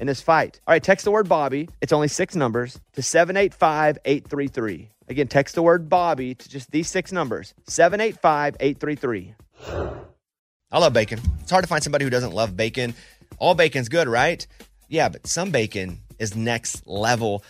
in this fight. All right, text the word Bobby. It's only six numbers to 785 833. Again, text the word Bobby to just these six numbers 785 833. I love bacon. It's hard to find somebody who doesn't love bacon. All bacon's good, right? Yeah, but some bacon is next level.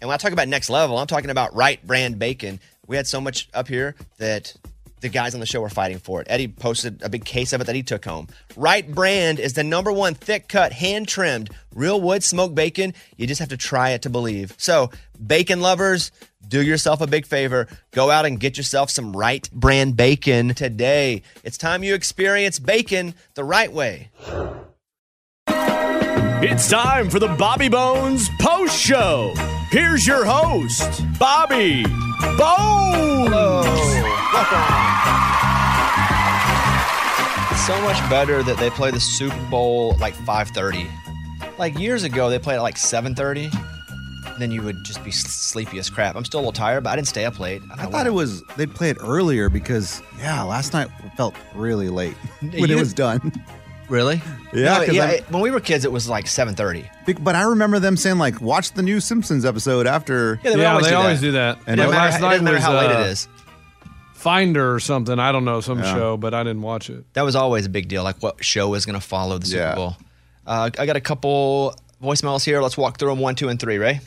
And when I talk about next level, I'm talking about Wright brand bacon. We had so much up here that the guys on the show were fighting for it. Eddie posted a big case of it that he took home. Wright brand is the number one thick cut, hand trimmed, real wood smoked bacon. You just have to try it to believe. So, bacon lovers, do yourself a big favor. Go out and get yourself some Wright brand bacon today. It's time you experience bacon the right way. It's time for the Bobby Bones Post Show. Here's your host, Bobby Bones. It's so much better that they play the Super Bowl like 5:30. Like years ago, they played at like 7:30. Then you would just be s- sleepy as crap. I'm still a little tired, but I didn't stay up late. I thought it was they'd play it earlier because yeah, last night felt really late when You- it was done. Really? Yeah, No, 'cause yeah. It- when we were kids, it was like 7:30. Be- But I remember them saying like, "Watch the new Simpsons episode after." Yeah, they would Yeah, always they do always that. do that. And But it- It doesn't matter, last it night doesn't matter was how late uh, it is. Finder or something. I don't know some Yeah. show, but I didn't watch it. That was always a big deal. Like what show is going to follow the Super Yeah. Bowl? Uh, I got a couple voicemails here. Let's walk through them. One, two, and three. Ray.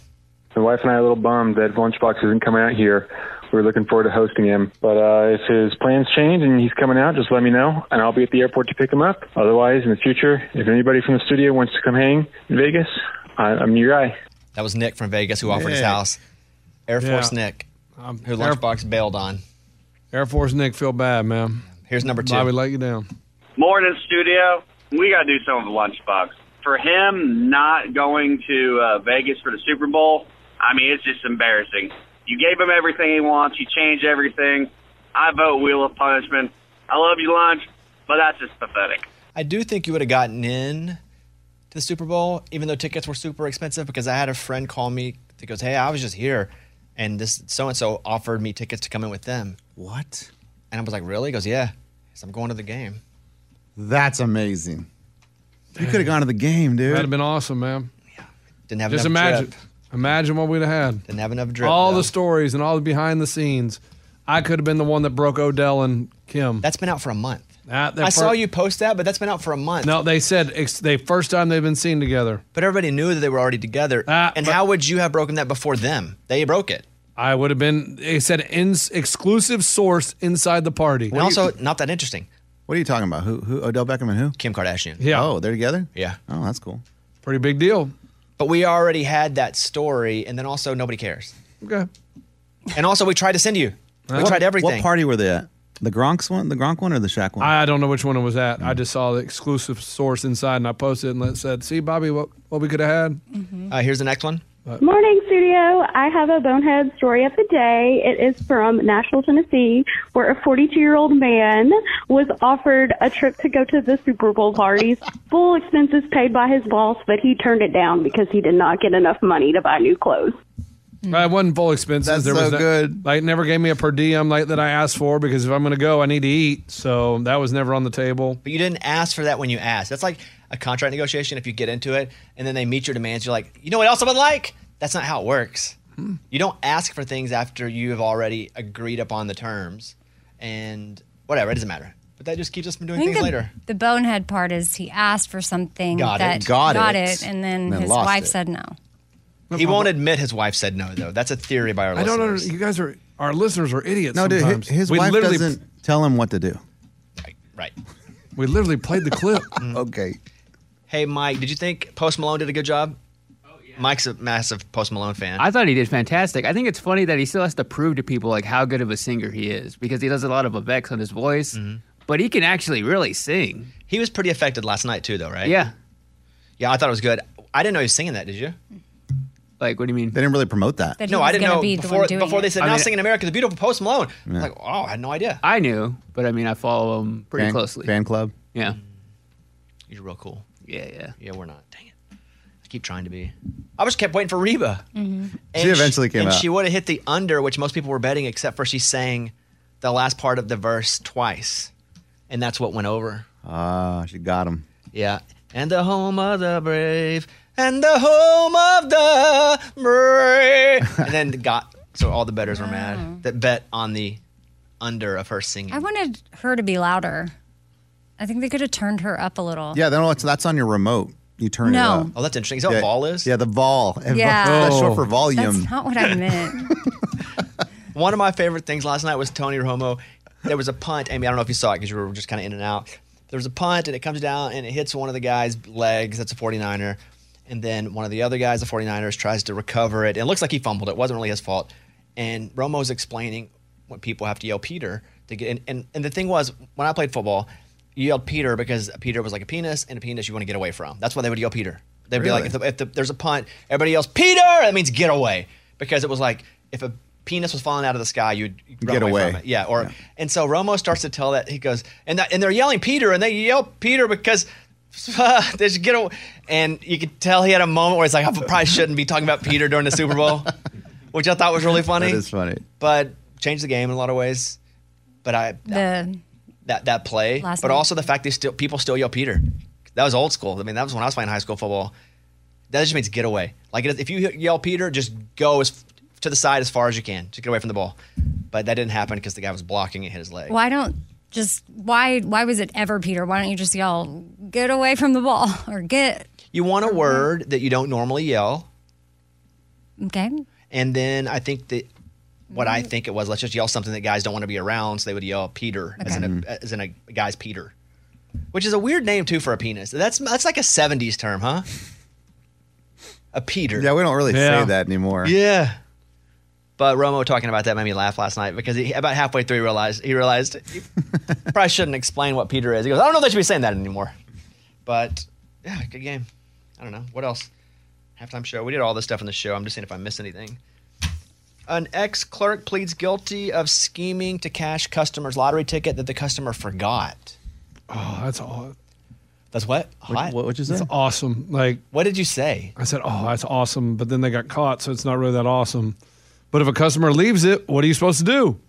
My wife and I are a little bummed that Lunchbox isn't coming out here. We're looking forward to hosting him. But uh, if his plans change and he's coming out, just let me know, and I'll be at the airport to pick him up. Otherwise, in the future, if anybody from the studio wants to come hang in Vegas, I, I'm your guy. That was Nick from Vegas who offered his house. Air Force Yeah. Nick, Um, who Air, Lunchbox bailed on. Air Force Nick, feel bad, man. Here's number two. Bobby let you down. Morning, studio. We got to do something with Lunchbox. For him not going to uh, Vegas for the Super Bowl, I mean, it's just embarrassing. You gave him everything he wants. You changed everything. I vote Wheel of Punishment. I love you, Lunch, but that's just pathetic. I do think you would have gotten in to the Super Bowl, even though tickets were super expensive. Because I had a friend call me that goes, "Hey, I was just here, and this so and so offered me tickets to come in with them." What? And I was like, "Really?" He goes, "Yeah." He said, I'm going to the game. That's amazing. You could have gone to the game, dude. That'd have been awesome, man. Yeah. Didn't have Just enough imagine, drip. Imagine what we'd have had. Didn't have enough drip. all though. the stories and all the behind the scenes. I could have been the one that broke Odell and Kim. That's been out for a month. That- that I saw you post that, but that's been out for a month. No, they said it's the first time they've been seen together. But everybody knew that they were already together. Ah, and but- how would you have broken that before them? They broke it. I would have been. They said in, exclusive source inside the party. And also, not that interesting. What are you talking about? Who? Who? Odell Beckham and who? Kim Kardashian. Yeah. Oh, they're together. Yeah. Oh, that's cool. Pretty big deal. But we already had that story, and then also nobody cares. Okay. And also, we tried to send you. We What- tried everything. What party were they at? The Gronk's one, the Gronk one, or the Shaq one? I don't know which one it was at. Mm. I just saw the exclusive source inside, and I posted it and it said, "See, Bobby, what what we could have had." Uh, here's the next one. Morning, studio. I have a bonehead story of the day. It is from Nashville, Tennessee, where a 42 year old man was offered a trip to go to the Super Bowl parties, full expenses paid by his boss, but he turned it down because he did not get enough money to buy new clothes. Hmm. I wasn't full expenses. That's was so no- good. Like, never gave me a per diem like that I asked for because if I'm going to go, I need to eat. So that was never on the table. But you didn't ask for that when you asked. That's like a contract negotiation. If you get into it and then they meet your demands, you're like, you know what else I would like? That's not how it works. Hmm. You don't ask for things after you have already agreed upon the terms. And whatever, it doesn't matter. But that just keeps us from I doing think things the, later. the bonehead part is he asked for something Got it. that Got it. and then And then his wife it. said no. He won't admit his wife said no, though. That's a theory by our listeners. I don't know. You guys are our listeners are idiots. No, dude, sometimes. his, his we wife literally, doesn't tell him what to do. Right, Right. We literally played the clip. okay. Hey, Mike, did you think Post Malone did a good job? Yeah. Mike's a massive Post Malone fan. I thought he did fantastic. I think it's funny that he still has to prove to people like how good of a singer he is because he does a lot of effects on his voice, mm-hmm. but he can actually really sing. he was pretty affected last night, too, though, right? Yeah. Yeah, I thought it was good. I didn't know he was singing that, did you? Like, what do you mean? They didn't really promote that. That no, I didn't know be the before, one before they it. said, I now mean- singing America the Beautiful, Post Malone. I'm Yeah. like, oh, I had no idea. I knew, but I mean, I follow him pretty fan, closely. Fan club. Yeah. Mm. You're real cool. Yeah, yeah. Yeah, we're not. Dang it. I keep trying to be. I just kept waiting for Reba. Mm-hmm. And She eventually came and out. she would have hit the under, which most people were betting, except for she sang the last part of the verse twice. And that's what went over. Ah, she got him. Yeah. And the home of the brave. And the home of the brave. and then got, so all the betters were mad that bet on the under of her singing. I wanted her to be louder. I think they could have turned her up a little. Yeah, then what's that's on your remote. You turn No. it up. oh, that's interesting. Is that what yeah, vol is? Yeah, the vol. Yeah. That's short for volume. That's not what I meant. One of my favorite things last night was Tony Romo. There was a punt. Amy, I don't know if you saw it because you were just kind of in and out. There was a punt and it comes down and it hits one of the guy's legs. That's a 49er. And then one of the other guys, the 49ers, tries to recover it. And it looks like he fumbled it. It wasn't really his fault. And Romo's explaining what people have to yell Peter to get. And, and, and the thing was, when I played football, you yelled Peter because Peter was like a penis, and a penis you want to get away from. That's why they would yell Peter. They'd be like, if, the, if the, there's a punt, everybody yells Peter. That means get away because it was like if a penis was falling out of the sky, you'd run Get away. from it. Yeah. Or and so Romo starts to tell that he goes and that, and they're yelling Peter and they yell Peter because. they should get away. And you could tell he had a moment where he's like, I probably shouldn't be talking about Peter during the Super Bowl, which I thought was really funny. That is funny. But changed the game in a lot of ways. But I the that that play, Last but night. also the fact they still people still yell Peter. That was old school. I mean, that was when I was playing high school football. That just means get away. Like if you yell Peter, just go as to the side as far as you can. Just get away from the ball. But that didn't happen because the guy was blocking and hit his leg. why don't just why why was it ever Peter? Why don't you just yell get away from the ball or get You want a word that you don't normally yell, okay? and then I think that what I mm-hmm. think it was, let's just yell something that guys don't want to be around, so they would yell Peter as in a as in a guy's Peter, which is a weird name too for a penis. That's that's like a '70s term, huh? A Peter. Yeah, we don't really Yeah. say that anymore. Yeah. But Romo talking about that made me laugh last night because he, about halfway through he realized he realized he probably shouldn't explain what Peter is. He goes, I don't know if they should be saying that anymore. But yeah, good game. I don't know what else. Halftime show. We did all this stuff in the show. I'm just seeing if I missed anything. An ex clerk pleads guilty of scheming to cash customers' lottery ticket that the customer forgot. Oh, that's all. That's what? What, Hot? what would you say? That's awesome. Like What did you say? I said, oh, that's awesome. But then they got caught, so it's not really that awesome. But if a customer leaves it, what are you supposed to do?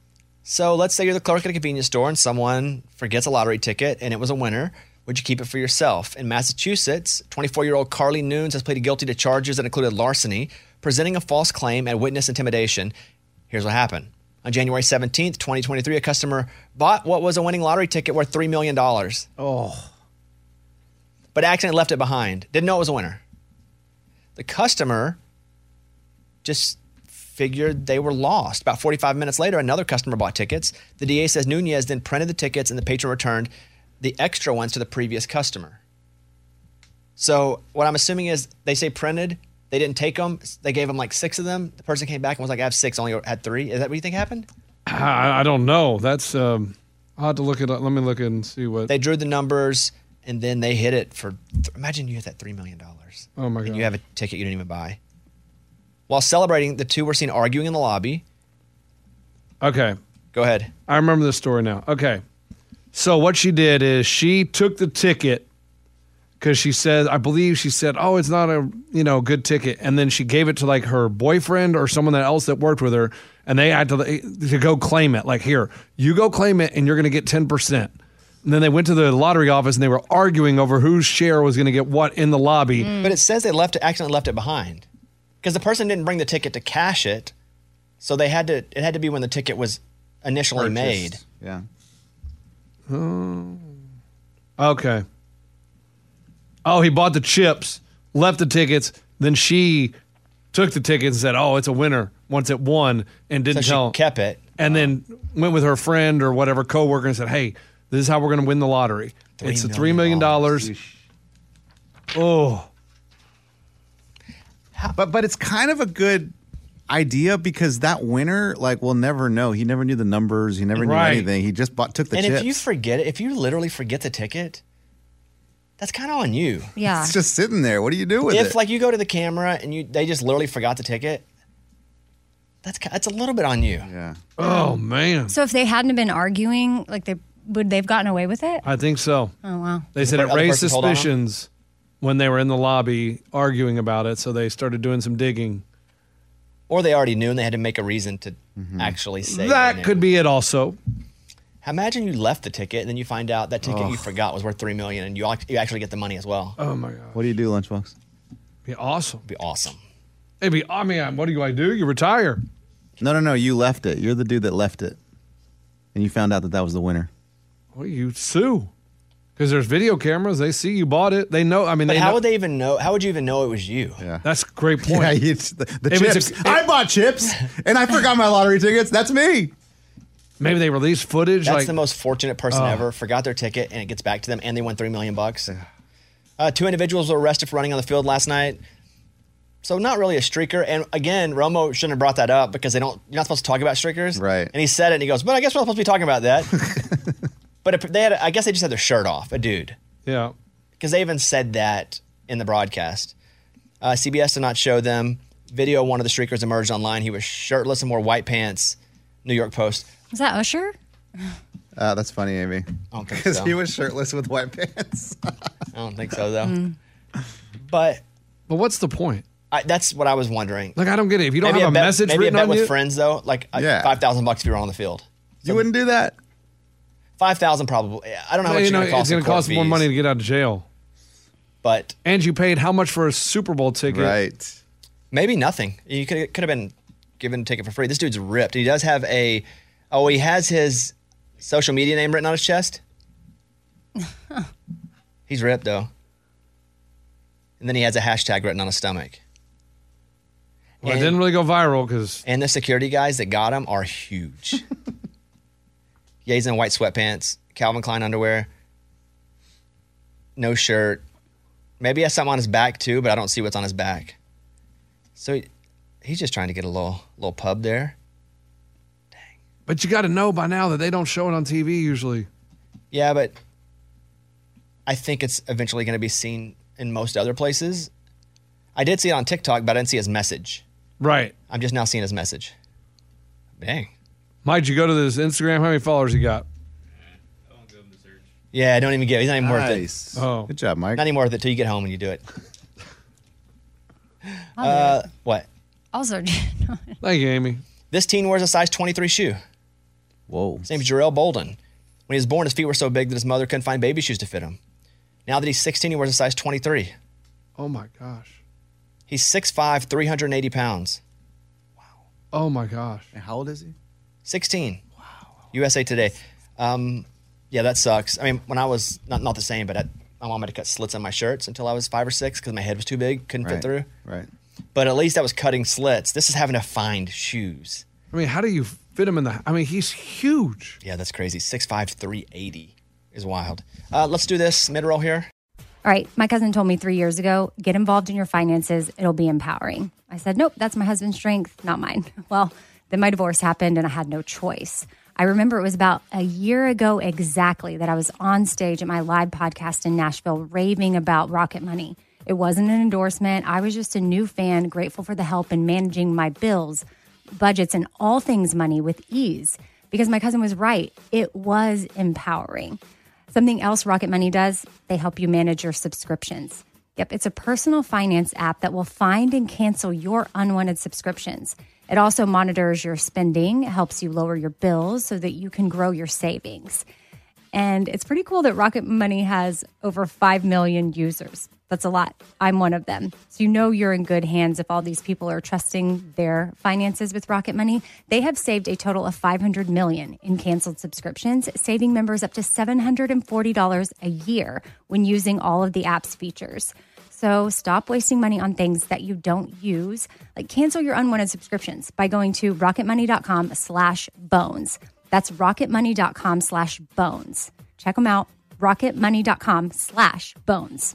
So let's say you're the clerk at a convenience store and someone forgets a lottery ticket and it was a winner. Would you keep it for yourself? In Massachusetts, 24 year old Carly Nunes has pleaded guilty to charges that included larceny, presenting a false claim, and witness intimidation. Here's what happened. On January 17th, 2023, a customer bought what was a winning lottery ticket worth $3 million. Oh, but accidentally left it behind. Didn't know it was a winner. The customer just figured they were lost. About 45 minutes later, another customer bought tickets. The DA says Nunez then printed the tickets and the patron returned the extra ones to the previous customer. So what I'm assuming is they say printed. They didn't take them. They gave them like six of them. The person came back and was like, "I have six. Only had three. Is that what you think happened? I, I don't know. That's um, I'll have to look it up. Let me look and see what. They drew the numbers and then they hit it for. Imagine you hit that three million dollars. oh my god! and you have a ticket you didn't even buy. While celebrating, the two were seen arguing in the lobby. okay, Go ahead. I remember this story now. Okay, so what she did is she took the ticket because she said, I believe she said, "Oh, it's not a you know good ticket," and then she gave it to like her boyfriend or someone else that worked with her, and they had to to go claim it. Like, here, you go claim it, and you're going to get ten percent. And then they went to the lottery office and they were arguing over whose share was going to get what in the lobby. Mm. But it says they left it, accidentally left it behind because the person didn't bring the ticket to cash it, so they had to. It had to be when the ticket was initially made. Yeah. Oh. Okay. Oh, he bought the chips, left the tickets, then she took the ticket and said, "Oh, it's a winner." Once it won, and didn't So she tell. kept it. and then went with her friend or whatever coworker and said, "Hey, this is how we're going to win the lottery. Three it's a three million dollars." Oh, But but it's kind of a good idea because that winner like will never know. He never knew the numbers. He never knew Right. anything. He just bought took the and chips. if you forget it, if you literally forget the ticket, that's kind of on you. Yeah. it's just sitting there. What do you do with if it? like you go to the camera and you they just literally forgot the ticket, that's that's a little bit on you. Yeah. oh man, So if they hadn't been arguing, like they would they've gotten away with it? I think so. Oh wow. They said it raised person hold on 'em? suspicions when they were in the lobby arguing about it, so they started doing some digging. Or they already knew and they had to make a reason to mm-hmm. actually say they That knew. could be it, also. Imagine you left the ticket and then you find out that ticket Oh. you forgot was worth three million, and you you actually get the money as well. Oh my god, what do you do, Lunchbox? be awesome. Be awesome. It'd be. I mean, what do you? I do? You retire. No, no, no. You left it. You're the dude that left it, and you found out that that was the winner. Well, you sue because there's video cameras. They see you bought it. They know. I mean, But they how know. would they even know? How would you even know it was you? Yeah. That's a great point. Yeah, it's the, the If it's chips. a- I bought chips, and I forgot my lottery tickets. That's me. Maybe they released footage. That's like the most fortunate person Oh. ever. Forgot their ticket and it gets back to them, and they won three million bucks. Uh, two individuals were arrested for running on the field last night. So not really a streaker. And again, Romo shouldn't have brought that up because they don't. You're not supposed to talk about streakers, Right. And he said it, and he goes, "But I guess we're not supposed to be talking about that." but if they had, I guess they just had their shirt off, a dude, yeah. because they even said that in the broadcast. Uh, CBS did not show them. Video of one of the streakers emerged online. He was shirtless and wore white pants. New York Post. Was that Usher? Uh, that's funny, Amy. I don't think Because so. he was shirtless with white pants. I don't think so though. But But what's the point? I, that's what I was wondering. Like, I don't get it. If you don't maybe have a bet, message maybe written a bet on with you, friends though, like uh, Yeah. five thousand bucks if you were on the field. you wouldn't do that. Five thousand probably. I don't know how much you know, it's going to cost. it's going to cost more money to get out of jail. but And you paid how much for a Super Bowl ticket? Right. maybe nothing. You could could have been given a ticket for free. This dude's ripped. He does have a. Oh, he has his social media name written on his chest. He's ripped though. And then he has a hashtag written on his stomach. Well, it didn't really go viral because And the security guys that got him are huge. yeah, he's in white sweatpants, Calvin Klein underwear, no shirt. Maybe he has something on his back too, but I don't see what's on his back. So he, he's just trying to get a little little pub there. But you got to know by now that they don't show it on TV usually. Yeah, but I think it's eventually going to be seen in most other places. I did see it on TikTok, but I didn't see his message. Right. I'm just now seeing his message. Dang. Mike, you go to this Instagram. How many followers you got? I won't give him the search. Yeah, don't even give. He's not even worth it. Nice. Oh. Good job, Mike. Not even worth it till you get home and you do it. I'll do Uh, it. what? Also, Thank you, Amy. This teen wears a size 23 shoe. Whoa. His name's Jarrell Bolden. When he was born, his feet were so big that his mother couldn't find baby shoes to fit him. Now that he's 16, he wears a size 23. Oh my gosh. He's 6'5, 380 pounds. Wow. Oh my gosh. And how old is he? 16. Wow. USA Today. Um, yeah, that sucks. I mean, when I was not not the same, but I, my mom had to cut slits on my shirts until I was five or six because my head was too big, couldn't fit through. Right. But at least I was cutting slits. This is having to find shoes. I mean, how do you fit him in the? I mean, he's huge. Yeah, that's crazy. 6'5", 380 is wild. Uh, let's do this mid roll here. All right, my cousin told me three years ago get involved in your finances, it'll be empowering. I said, nope, that's my husband's strength, not mine. Well, then my divorce happened and I had no choice. I remember it was about a year ago exactly that I was on stage at my live podcast in Nashville raving about Rocket Money. It wasn't an endorsement. I was just a new fan, grateful for the help in managing my bills, budgets, and all things money with ease. Because my cousin was right, it was empowering. Something else Rocket Money does, they help you manage your subscriptions. Yep, it's a personal finance app that will find and cancel your unwanted subscriptions. It also monitors your spending, helps you lower your bills so that you can grow your savings. And it's pretty cool that Rocket Money has over 5 million users. That's a lot. I'm one of them. So you know you're in good hands if all these people are trusting their finances with Rocket Money. They have saved a total of 500 million in canceled subscriptions, saving members up to $740 a year when using all of the app's features. So stop wasting money on things that you don't use. Like cancel your unwanted subscriptions by going to rocketmoney.com slash bones. That's rocketmoney.com slash bones. Check them out. Rocketmoney.com slash bones.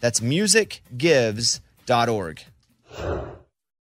That's musicgives.org.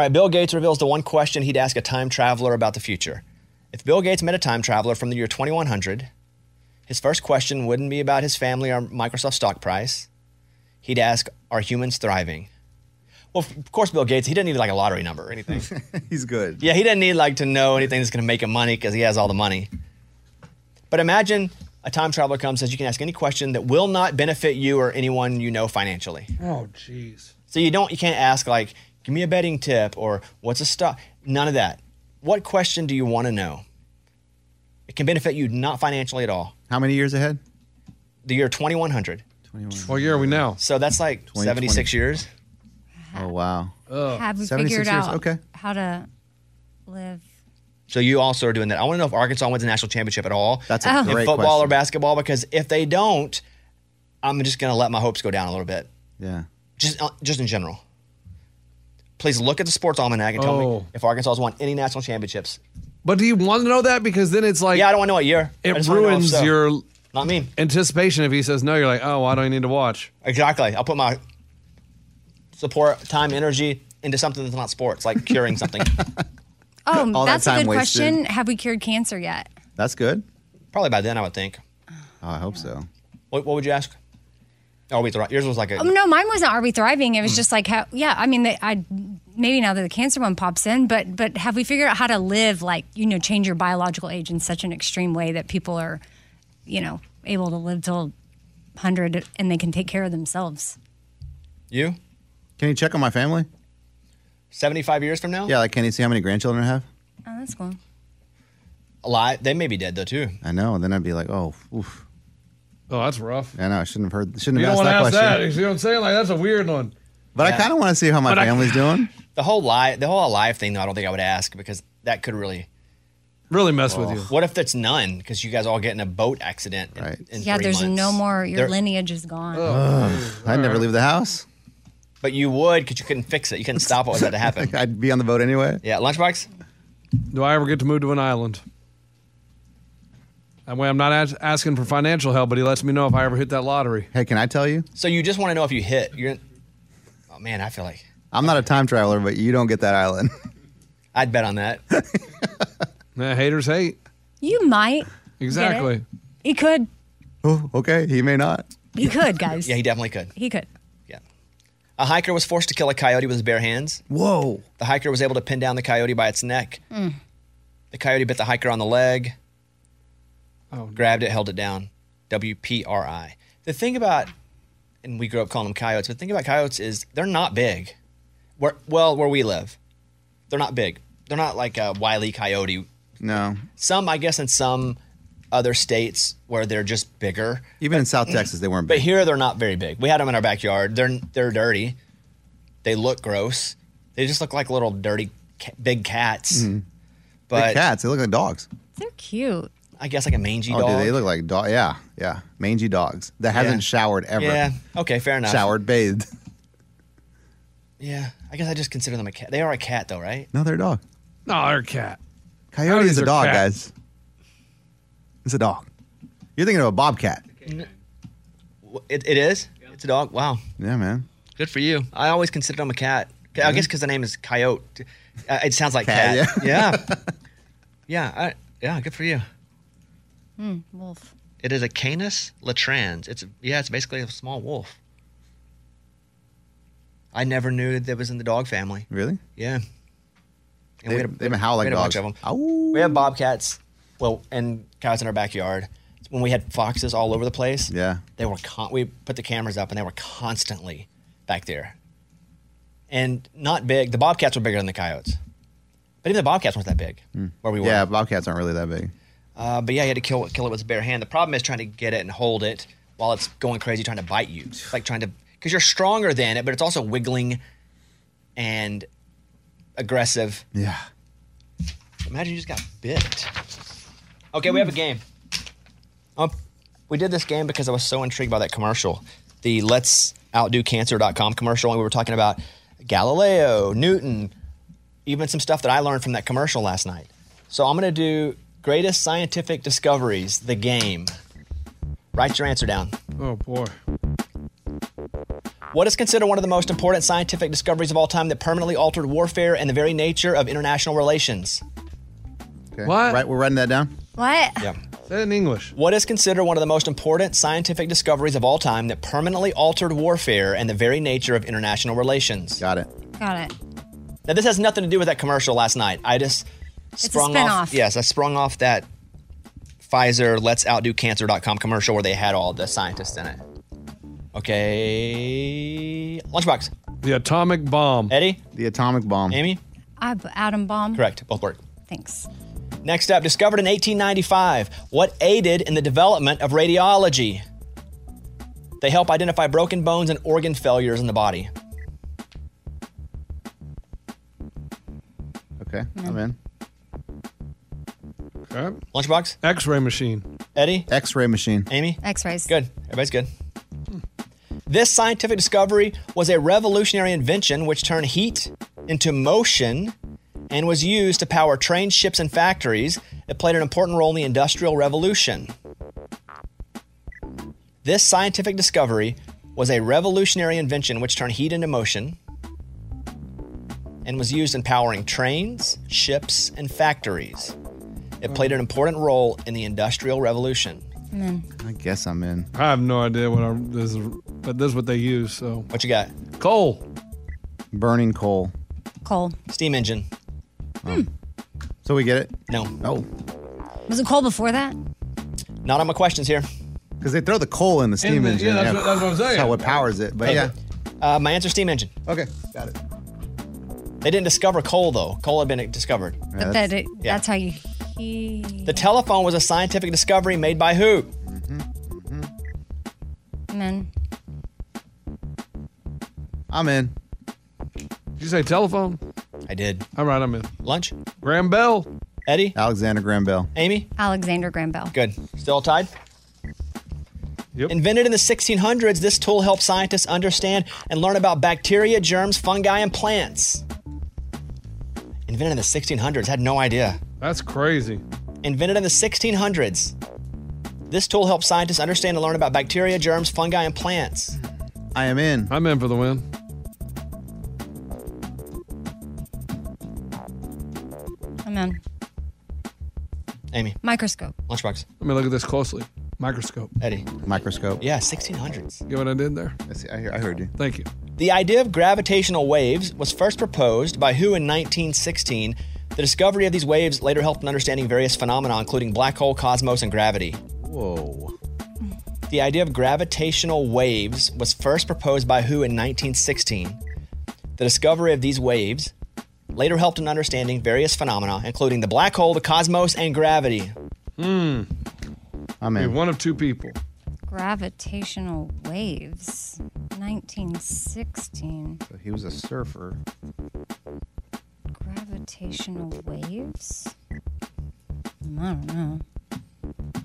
All right, Bill Gates reveals the one question he'd ask a time traveler about the future. If Bill Gates met a time traveler from the year 2100, his first question wouldn't be about his family or Microsoft stock price. He'd ask, Are humans thriving? Well, of course, Bill Gates, he didn't need like a lottery number or anything. He's good. yeah, he didn't need like to know anything that's going to make him money because he has all the money. But imagine a time traveler comes says you can ask any question that will not benefit you or anyone you know financially. Oh, jeez. So you don't you can't ask like, give me a betting tip or what's a stock? None of that. What question do you want to know? It can benefit you not financially at all. How many years ahead? The year 2100. What year are we now? So that's like 76 years. Oh wow. Oh have we 76 figured years, out okay. how to live? So you also are doing that. I want to know if Arkansas wins a national championship at all. That's a in great football or question. basketball because if they don't, I'm just going to let my hopes go down a little bit. Yeah. Just uh, just in general. Please look at the sports almanac and tell Oh. me if Arkansas has won any national championships. But do you want to know that? Because then it's like yeah, I don't want to know what year. I it just wanna know if ruins so. your not me anticipation. If he says no, you're like, oh, why do I need to watch? Exactly. I'll put my support, time, energy into something that's not sports, like curing something. Oh, All that that's a time good wasted. question. Have we cured cancer yet? That's good. Probably by then, I would think. Oh, I hope so. What, what would you ask? Oh, wait, yours was like a. Oh, no, mine wasn't. Are we thriving? It was just like how. Yeah, I mean, the, I maybe now that the cancer one pops in, but but have we figured out how to live like you know change your biological age in such an extreme way that people are, you know, able to live till hundred and they can take care of themselves. You? Can you check on my family? 75 years from now? Yeah, like can you see how many grandchildren I have? Oh, that's cool. A lot. They may be dead, though, too. I know. And then I'd be like, oh, oof. Oh, that's rough. I know. I shouldn't have heard. Shouldn't You have don't asked want to that ask question. that. You see what I'm saying? Like that's a weird one. But I Yeah. kind of want to see how my But I- family's doing. The whole live, the whole alive thing, though, I don't think I would ask because that could really. Really mess with Oh. you. What if that's none? Because you guys all get in a boat accident. In, in yeah, three there's months. no more. Your There- lineage is gone. Oh, I'd never leave the house. But you would because you couldn't fix it. You couldn't stop what was about to happen. I'd be on the boat anyway. Yeah, lunchbox. Do I ever get to move to an island? That way, I'm not as- asking for financial help, but he lets me know if I ever hit that lottery. Hey, can I tell you? So you just want to know if you hit. You're. Oh man, I feel like I'm not a time traveler, but you don't get that island. I'd bet on that. Nah, haters hate. You might. Exactly. He could. oh, okay. He may not. He could, guys. yeah, he definitely could. He could. Yeah. A hiker was forced to kill a coyote with his bare hands. Whoa. The hiker was able to pin down the coyote by its neck. Mm. The coyote bit the hiker on the leg, Oh, grabbed it, held it down. WPRI. The thing about, and we grew up calling them coyotes, but the thing about coyotes is they're not big. Where, well, where we live, they're not big. They're not like a wily coyote. No. Some, I guess, in some other states where they're just bigger. Even in South Texas, they weren't big. But here they're not very big. We had them in our backyard. They're they're dirty. They look gross. They just look like little dirty ca- big cats. Mhm. But Big cats. They look like dogs. They're cute. I guess like a mangy oh, dog. dude, they look like dog. Yeah, yeah. Mangy dogs that hasn't showered ever. Yeah. Okay. Fair enough. Showered, bathed. Yeah. I guess I just consider them a cat. They are a cat, though, right? No, they're a dog. No, they're a cat. Coyote Coyotes is a dog, cats. guys. It's a dog. You're thinking of a bobcat. It, it is. It's a dog. Wow. Yeah, man. Good for you. I always considered them a cat. I guess because the name is Coyote. Uh, it sounds like Cat, cat. Yeah. yeah. I, yeah. Good for you. Hmm, wolf. It is a Canis latrans. It's yeah. It's basically a small wolf. I never knew that was in the dog family. Really? Yeah. And They- had a- they even howl like we had a bunch dogs. of them. We have bobcats. Well, and cows in our backyard. When we had foxes all over the place, Yeah. they were. Con- we put the cameras up, and they were constantly back there. And not big. The bobcats were bigger than the coyotes, but even the bobcats weren't that big where we were. Yeah, bobcats aren't really that big. Uh, but yeah, you had to kill kill it with a bare hand. The problem is trying to get it and hold it while it's going crazy, trying to bite you. It's like trying to because you're stronger than it, but it's also wiggling and aggressive. Yeah. Imagine you just got bit. Okay, we have a game. Um, we did this game because I was so intrigued by that commercial, the Let's Outdo Cancer.com commercial, and we were talking about Galileo, Newton, even some stuff that I learned from that commercial last night. So I'm going to do greatest scientific discoveries, the game. Write your answer down. Oh boy. What is considered one of the most important scientific discoveries of all time that permanently altered warfare and the very nature of international relations? Okay. What? Right, we're writing that down. What? Yeah. Say it in English. What is considered one of the most important scientific discoveries of all time that permanently altered warfare and the very nature of international relations? Got it. Got it. Now, this has nothing to do with that commercial last night. I just It's a sprung off. spin-off. Yes, I sprung off that Pfizer Let's Outdo Cancer.com commercial where they had all the scientists in it. Okay. Lunchbox. The atomic bomb. Eddie? The atomic bomb. Amy? I atom bomb. Correct. Both work. Thanks. Next up, discovered in 1895. What aided in the development of radiology? They help identify broken bones and organ failures in the body. Okay, I'm in. Okay. Lunchbox? X-ray machine. Eddie? X-ray machine. Amy? X-rays. Good. Everybody's good. This scientific discovery was a revolutionary invention which turned heat into motion and was used to power trains, ships, and factories. It played an important role in the Industrial Revolution. This scientific discovery was a revolutionary invention which turned heat into motion and was used in powering trains, ships, and factories. It played an important role in the Industrial Revolution. I guess I'm in. I have no idea what I'm, this is, but this is what they use. So What you got? coal. Burning coal. Coal. Steam engine. So we get it? No. No. Was it coal before that? Not on my questions here. Because they throw the coal in the steam the- engine. yeah, that's what- that's what I'm saying. That's how it powers it. But yeah. Uh, my answer steam engine. Okay, got it. They didn't discover coal though. Coal had been discovered. But that it, yeah. that's how you. He, The telephone was a scientific discovery made by who? men. I'm in. Did you say telephone? I did. All right, I'm in. Lunch. Graham Bell. Eddie. Alexander Graham Bell. Amy. Alexander Graham Bell. Good. Still tied. Yep. Invented in the 1600s, this tool helped scientists understand and learn about bacteria, germs, fungi, and plants. Invented in the 1600s. Had no idea. That's crazy. Invented in the 1600s. This tool helps scientists understand and learn about bacteria, germs, fungi, and plants. I am in. I'm in for the win. I'm in. Amy. Microscope. Lunchbox. Let me look at this closely. Microscope. Eddie. Microscope. Yeah, 1600s. You know what I did there? I, see, I, hear- I heard you. Thank you. The idea of gravitational waves was first proposed by who in 1916? The discovery of these waves later helped in understanding various phenomena, including black hole, cosmos, and gravity. Whoa. The idea of gravitational waves was first proposed by who in 1916? The discovery of these waves later helped in understanding various phenomena, including the black hole, the cosmos, and gravity. Hmm. I'm Be in. one of two people. Gravitational waves. 1916. So he was a surfer. Gravitational waves? Mm, I don't know.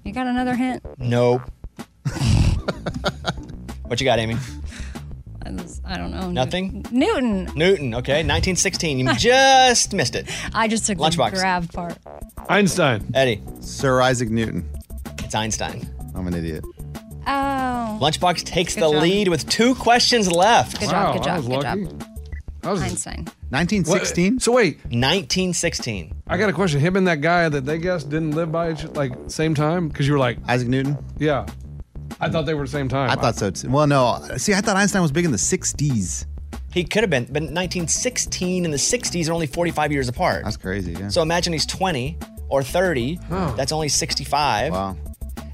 You got another hint? Nope. what you got, Amy? I, was- I don't know. Nothing? Newton. Newton, okay. 1916. You just missed it. I just took Lunchbox. the grab part. Einstein. Eddie. Sir Isaac Newton. It's Einstein. I'm an idiot. Oh. Lunchbox takes Good the job. lead with two questions left. Good job, good job, good job. Einstein. 1916? So wait, 1916. I got a question. Him and that guy that they guessed didn't live by each like same time because you were like Isaac Newton. Yeah, I thought they were the same time. I thought so too. Well, no. See, I thought Einstein was big in the 60s. He could have been, but 1916 and the 60s are only 45 years apart. That's crazy, yeah. So imagine he's 20 or 30. That's only 65. Wow.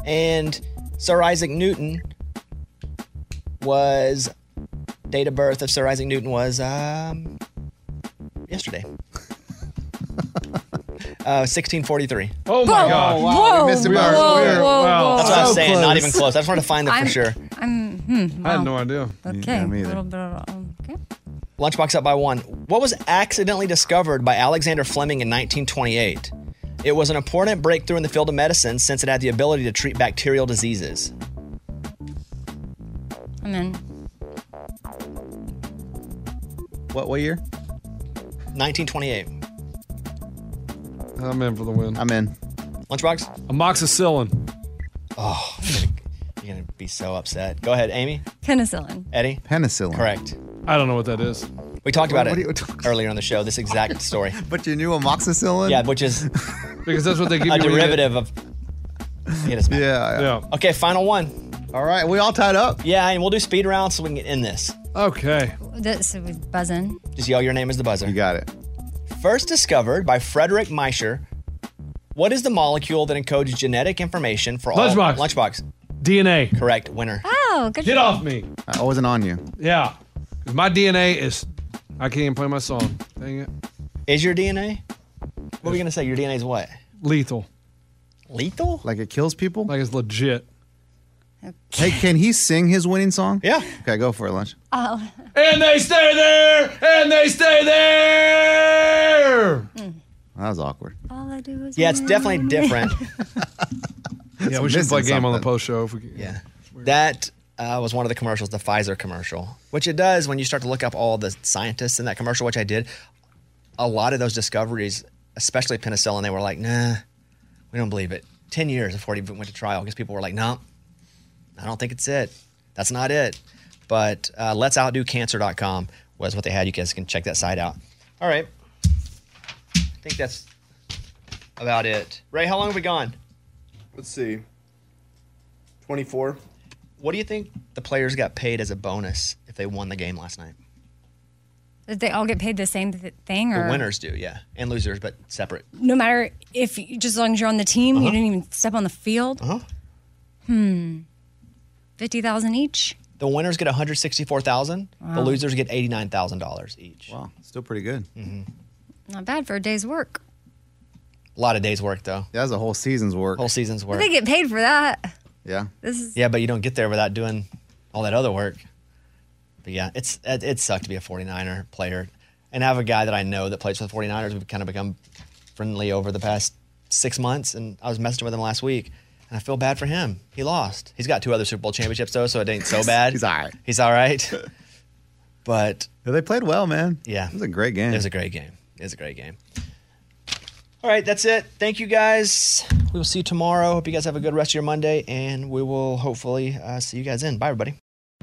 And Sir Isaac Newton was date of birth of Sir Isaac Newton was um, yesterday. Uh, 1643. Oh my Whoa, God. whoa, We missed it by- whoa, we are- whoa, wow. That's what I was So saying. Not close. even close. I just wanted to find them I'm, for sure. I'm. Hmm, I had wow. no idea. Okay. a little bit of, okay. Lunchbox up by one. What was accidentally discovered by Alexander Fleming in 1928? It was an important breakthrough in the field of medicine since it had the ability to treat bacterial diseases. I'm in. What what year? 1928. I'm in for the win. I'm in. Lunchbox? Amoxicillin. Oh, you're gonna, you're gonna be so upset. Go ahead, Amy. Penicillin. Eddie? Penicillin. Correct. I don't know what that is. We talked about What are it earlier on the show, this exact story. But you knew amoxicillin? Yeah, which is Because that's what they give a you. when you get- derivative of. It is Yeah, yeah. Okay, final one. All right, we all tied up. Yeah, and we'll do speed round so we can get in this. Okay. This was buzzing. Just yell your name as the buzzer. You got it. First discovered by Frederick Miescher, what is the molecule that encodes genetic information for all Lunchbox. lunchbox? DNA. Correct. Winner. Oh, good Get job. off me. I wasn't on you. Yeah. 'Cause my DNA is. I can't even play my song. Dang it. Is your DNA? What are we gonna say? Your DNA is what? Lethal. Lethal? Like it kills people? Like it's legit. Hey, can he sing his winning song? Yeah. Okay, go for it, lunch. Oh. And they stay there. And they stay there. That was awkward. All I do is. Yeah, it's definitely different. Yeah, we should play a missing game on the post show if we can. Yeah. That uh, was one of the commercials, the Pfizer commercial, which it does when you start to look up all the scientists in that commercial, which I did. A lot of those discoveries, especially penicillin, they were like, nah, we don't believe it. 10 years before it even went to trial because people were like, no, I don't think it's it. That's not it. But uh, let's outdocancer.com was what they had. You guys can check that site out. All right. I think that's about it. Ray, how long have we gone? Let's see. 24. What do you think the players got paid as a bonus if they won the game last night? Did they all get paid the same th- thing, or The winners do, yeah, and losers, but separate. No matter if you, just as long as you're on the team, Uh-huh. you didn't even step on the field. Uh-huh. Hmm. Fifty thousand each. The winners get one hundred sixty-four thousand. The losers get eighty-nine thousand dollars each. Wow, still pretty good. Mm-hmm. Not bad for a day's work. A lot of days' work, though. Yeah, that's a whole season's work. Whole season's work. But work. they get paid for that. Yeah. This is Yeah, but you don't get there without doing all that other work. But yeah, it's it, it sucked to be a 49er player and I have a guy that I know that plays for the 49ers. We've kind of become friendly over the past six months, and I was messing with him last week, and I feel bad for him. He lost. He's got two other Super Bowl championships though, so it ain't so bad. He's all right. He's all right. but Yeah, they played well, man. yeah, It was a great game. it was a great game. It was a great game. All right, that's it. Thank you guys. We will see you tomorrow. Hope you guys have a good rest of your Monday, and we will hopefully uh, see you guys in. Bye, everybody.